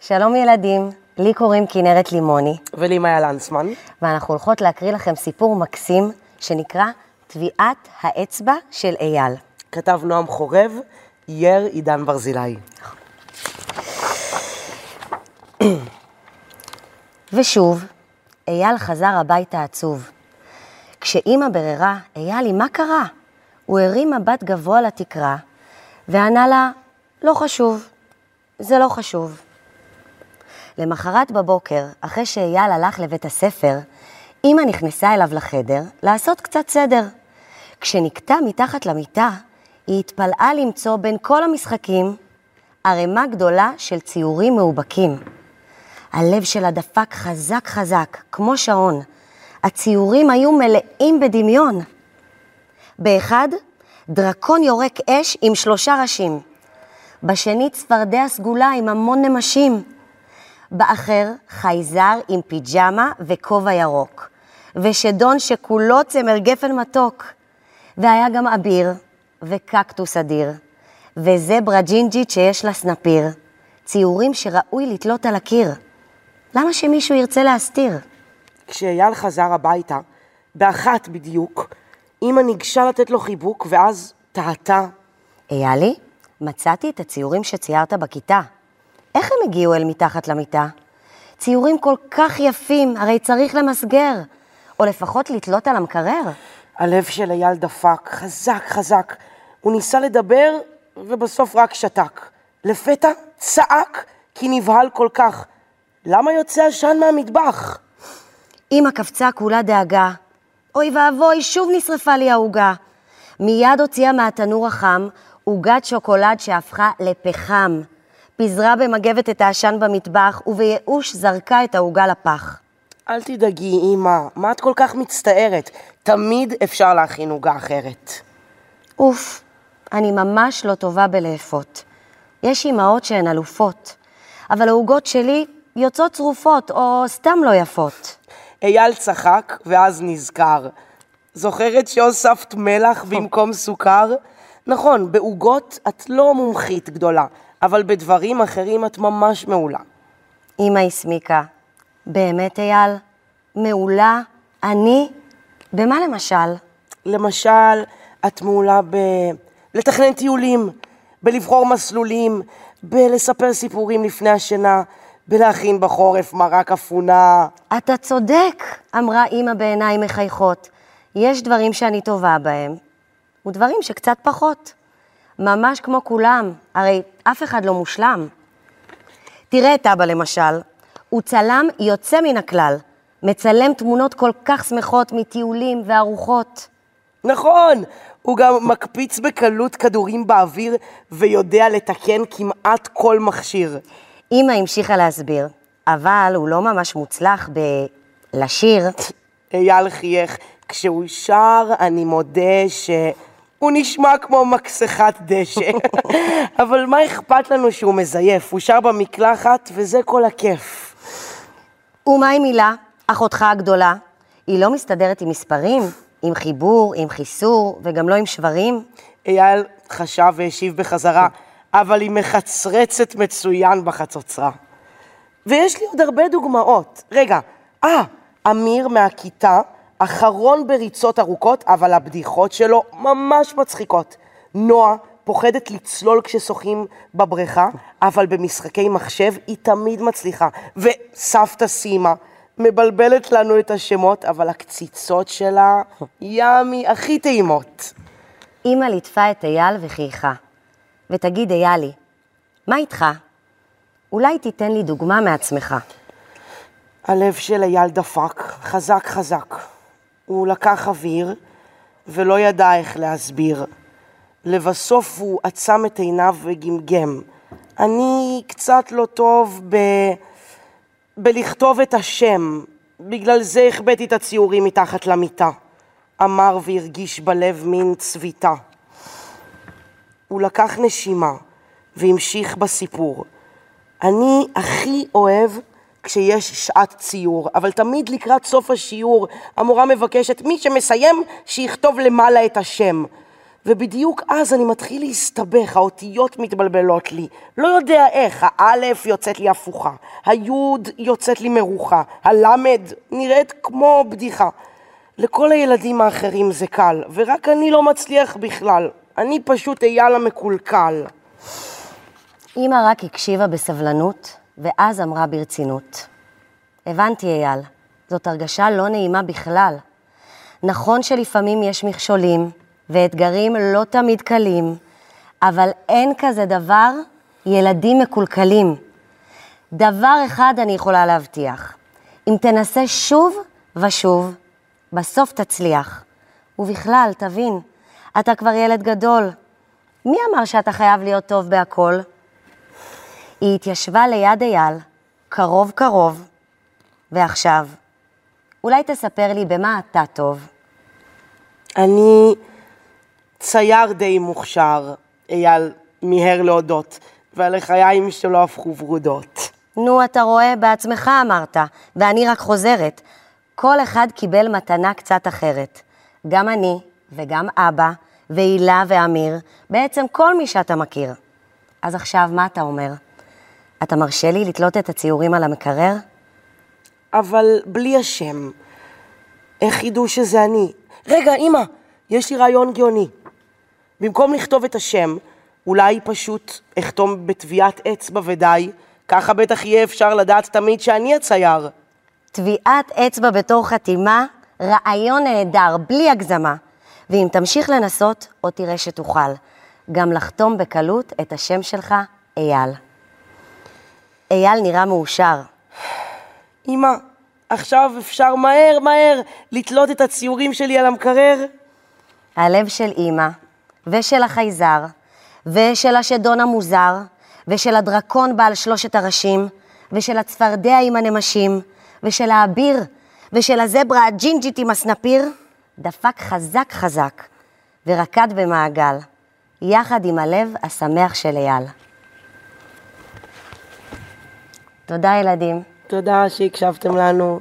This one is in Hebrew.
שלום ילדים, לי קוראים כנרת לימוני, ולי מאיה לנסמן. ואנחנו הולכות להקריא לכם סיפור מקסים שנקרא טביעת האצבע של אייל. כתב נועם חורב, אייר עידן ברזילי. ושוב, אייל חזר הביתה עצוב. כשאימא בררה, איילי, מה קרה? הוא הרים מבט גבוה לתקרה, וענה לה, לא חשוב, זה לא חשוב. למחרת בבוקר, אחרי שאייל הלך לבית הספר, אמא נכנסה אליו לחדר לעשות קצת סדר. כשנקטע מתחת למיטה, היא התפלאה למצוא בין כל המשחקים ערימה גדולה של ציורים מאובקים. הלב שלה דפק חזק חזק, כמו שעון. הציורים היו מלאים בדמיון. באחד, דרקון יורק אש עם שלושה ראשים. בשני, צפרדע סגולה עם המון נמשים. באחר, חייזר עם פיג'מה וכובע ירוק. ושדון שכולו צמר גפן מתוק. והיה גם אביר, וקקטוס אדיר, וזברה ג'ינג'ית שיש לה סנפיר. ציורים שראוי לתלות על הקיר. למה שמישהו ירצה להסתיר? כשאייל חזר הביתה, באחת בדיוק, אמא ניגשה לתת לו חיבוק, ואז טעתה. איילי, מצאתי את הציורים שציירת בכיתה. איך הם הגיעו אל מתחת למיטה? ציורים כל כך יפים, הרי צריך למסגר, או לפחות לתלות על המקרר. הלב של אייל דפק, חזק חזק. הוא ניסה לדבר, ובסוף רק שתק. לפתע צעק, כי נבהל כל כך. למה יוצא עשן מהמטבח? אמא קפצה כולה דאגה. אוי ואבוי, שוב נשרפה לי העוגה. מיד הוציאה מהתנור החם עוגת שוקולד שהפכה לפחם. פיזרה במגבת את העשן במטבח, ובייאוש זרקה את העוגה לפח. אל תדאגי, אמא, מה את כל כך מצטערת? תמיד אפשר להכין עוגה אחרת. אוף, אני ממש לא טובה בלאפות. יש אימהות שהן אלופות, אבל העוגות שלי יוצאות צרופות או סתם לא יפות. אייל צחק, ואז נזכר. זוכרת שהוספת מלח במקום סוכר? נכון, בעוגות את לא מומחית גדולה, אבל בדברים אחרים את ממש מעולה. אמא הסמיקה. באמת, אייל? מעולה? אני? במה למשל? למשל, את מעולה ב... לתכנן טיולים, בלבחור מסלולים, בלספר סיפורים לפני השינה, בלהכין בחורף מרק אפונה. אתה צודק, אמרה אמא בעיניים מחייכות. יש דברים שאני טובה בהם, ודברים שקצת פחות. ממש כמו כולם, הרי אף אחד לא מושלם. תראה את אבא למשל, הוא צלם יוצא מן הכלל, מצלם תמונות כל כך שמחות מטיולים וארוחות. נכון, הוא גם מקפיץ בקלות כדורים באוויר ויודע לתקן כמעט כל מכשיר. אמא המשיכה להסביר, אבל הוא לא ממש מוצלח בלשיר. אייל חייך. כשהוא שר, אני מודה שהוא נשמע כמו מקסחת דשא. אבל מה אכפת לנו שהוא מזייף? הוא שר במקלחת, וזה כל הכיף. ומה עם הילה, אחותך הגדולה? היא לא מסתדרת עם מספרים, עם חיבור, עם חיסור, וגם לא עם שברים? אייל חשב והשיב בחזרה, אבל היא מחצרצת מצוין בחצוצרה. ויש לי עוד הרבה דוגמאות. רגע, אה, אמיר מהכיתה, אחרון בריצות ארוכות, אבל הבדיחות שלו ממש מצחיקות. נועה פוחדת לצלול כששוחים בבריכה, אבל במשחקי מחשב היא תמיד מצליחה. וסבתא סימה מבלבלת לנו את השמות, אבל הקציצות שלה, ימי, הכי טעימות. אמא ליטפה את אייל וחייכה. ותגיד, איילי, מה איתך? אולי תיתן לי דוגמה מעצמך. הלב של אייל דפק, חזק חזק. הוא לקח אוויר ולא ידע איך להסביר. לבסוף הוא עצם את עיניו וגמגם. אני קצת לא טוב ב... בלכתוב את השם, בגלל זה החבאתי את הציורים מתחת למיטה. אמר והרגיש בלב מין צביטה. הוא לקח נשימה והמשיך בסיפור. אני הכי אוהב כשיש שעת ציור, אבל תמיד לקראת סוף השיעור המורה מבקשת מי שמסיים שיכתוב למעלה את השם. ובדיוק אז אני מתחיל להסתבך, האותיות מתבלבלות לי. לא יודע איך, האלף יוצאת לי הפוכה, היוד יוצאת לי מרוחה, הלמד נראית כמו בדיחה. לכל הילדים האחרים זה קל, ורק אני לא מצליח בכלל. אני פשוט אייל המקולקל. אמא רק הקשיבה בסבלנות, ואז אמרה ברצינות. הבנתי, אייל, זאת הרגשה לא נעימה בכלל. נכון שלפעמים יש מכשולים, ואתגרים לא תמיד קלים, אבל אין כזה דבר ילדים מקולקלים. דבר אחד אני יכולה להבטיח, אם תנסה שוב ושוב, בסוף תצליח. ובכלל, תבין, אתה כבר ילד גדול. מי אמר שאתה חייב להיות טוב בהכל? היא התיישבה ליד אייל, קרוב קרוב, ועכשיו, אולי תספר לי במה אתה טוב. אני צייר די מוכשר, אייל מיהר להודות, והלחיים שלו הפכו ורודות. נו, אתה רואה, בעצמך אמרת, ואני רק חוזרת. כל אחד קיבל מתנה קצת אחרת. גם אני, וגם אבא, והילה ואמיר, בעצם כל מי שאתה מכיר. אז עכשיו, מה אתה אומר? אתה מרשה לי לתלות את הציורים על המקרר? אבל בלי השם. איך ידעו שזה אני? רגע, אמא, יש לי רעיון גאוני. במקום לכתוב את השם, אולי פשוט אחתום בטביעת אצבע ודי, ככה בטח יהיה אפשר לדעת תמיד שאני הצייר. טביעת אצבע בתור חתימה, רעיון נהדר, בלי הגזמה. ואם תמשיך לנסות, עוד תראה שתוכל. גם לחתום בקלות את השם שלך, אייל. אייל נראה מאושר. אמא, עכשיו אפשר מהר מהר לתלות את הציורים שלי על המקרר? הלב של אימא, ושל החייזר, ושל השדון המוזר, ושל הדרקון בעל שלושת הראשים, ושל הצפרדע עם הנמשים, ושל האביר, ושל הזברה הג'ינג'ית עם הסנפיר, דפק חזק חזק, ורקד במעגל, יחד עם הלב השמח של אייל. תודה ילדים. תודה שהקשבתם לנו.